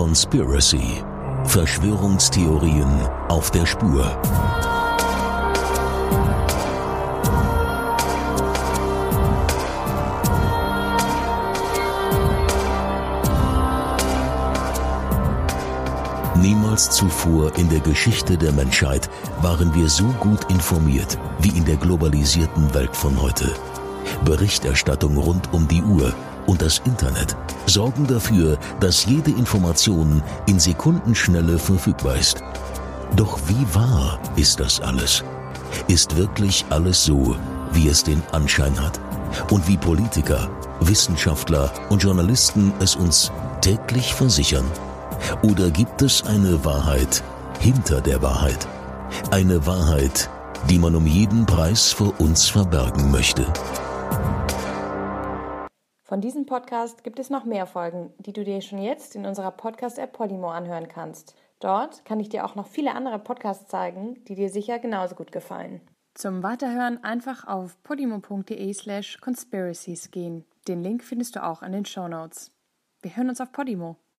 Conspiracy. Verschwörungstheorien auf der Spur. Niemals zuvor in der Geschichte der Menschheit waren wir so gut informiert wie in der globalisierten Welt von heute. Berichterstattung rund um die Uhr und das Internet sorgen dafür, dass jede Information in Sekundenschnelle verfügbar ist. Doch wie wahr ist das alles? Ist wirklich alles so, wie es den Anschein hat? Und wie Politiker, Wissenschaftler und Journalisten es uns täglich versichern? Oder gibt es eine Wahrheit hinter der Wahrheit? Eine Wahrheit, die man um jeden Preis vor uns verbergen möchte. Von diesem Podcast gibt es noch mehr Folgen, die du dir schon jetzt in unserer Podcast-App Podimo anhören kannst. Dort kann ich dir auch noch viele andere Podcasts zeigen, die dir sicher genauso gut gefallen. Zum Weiterhören einfach auf podimo.de slash conspiracies gehen. Den Link findest du auch in den Show Notes. Wir hören uns auf Podimo.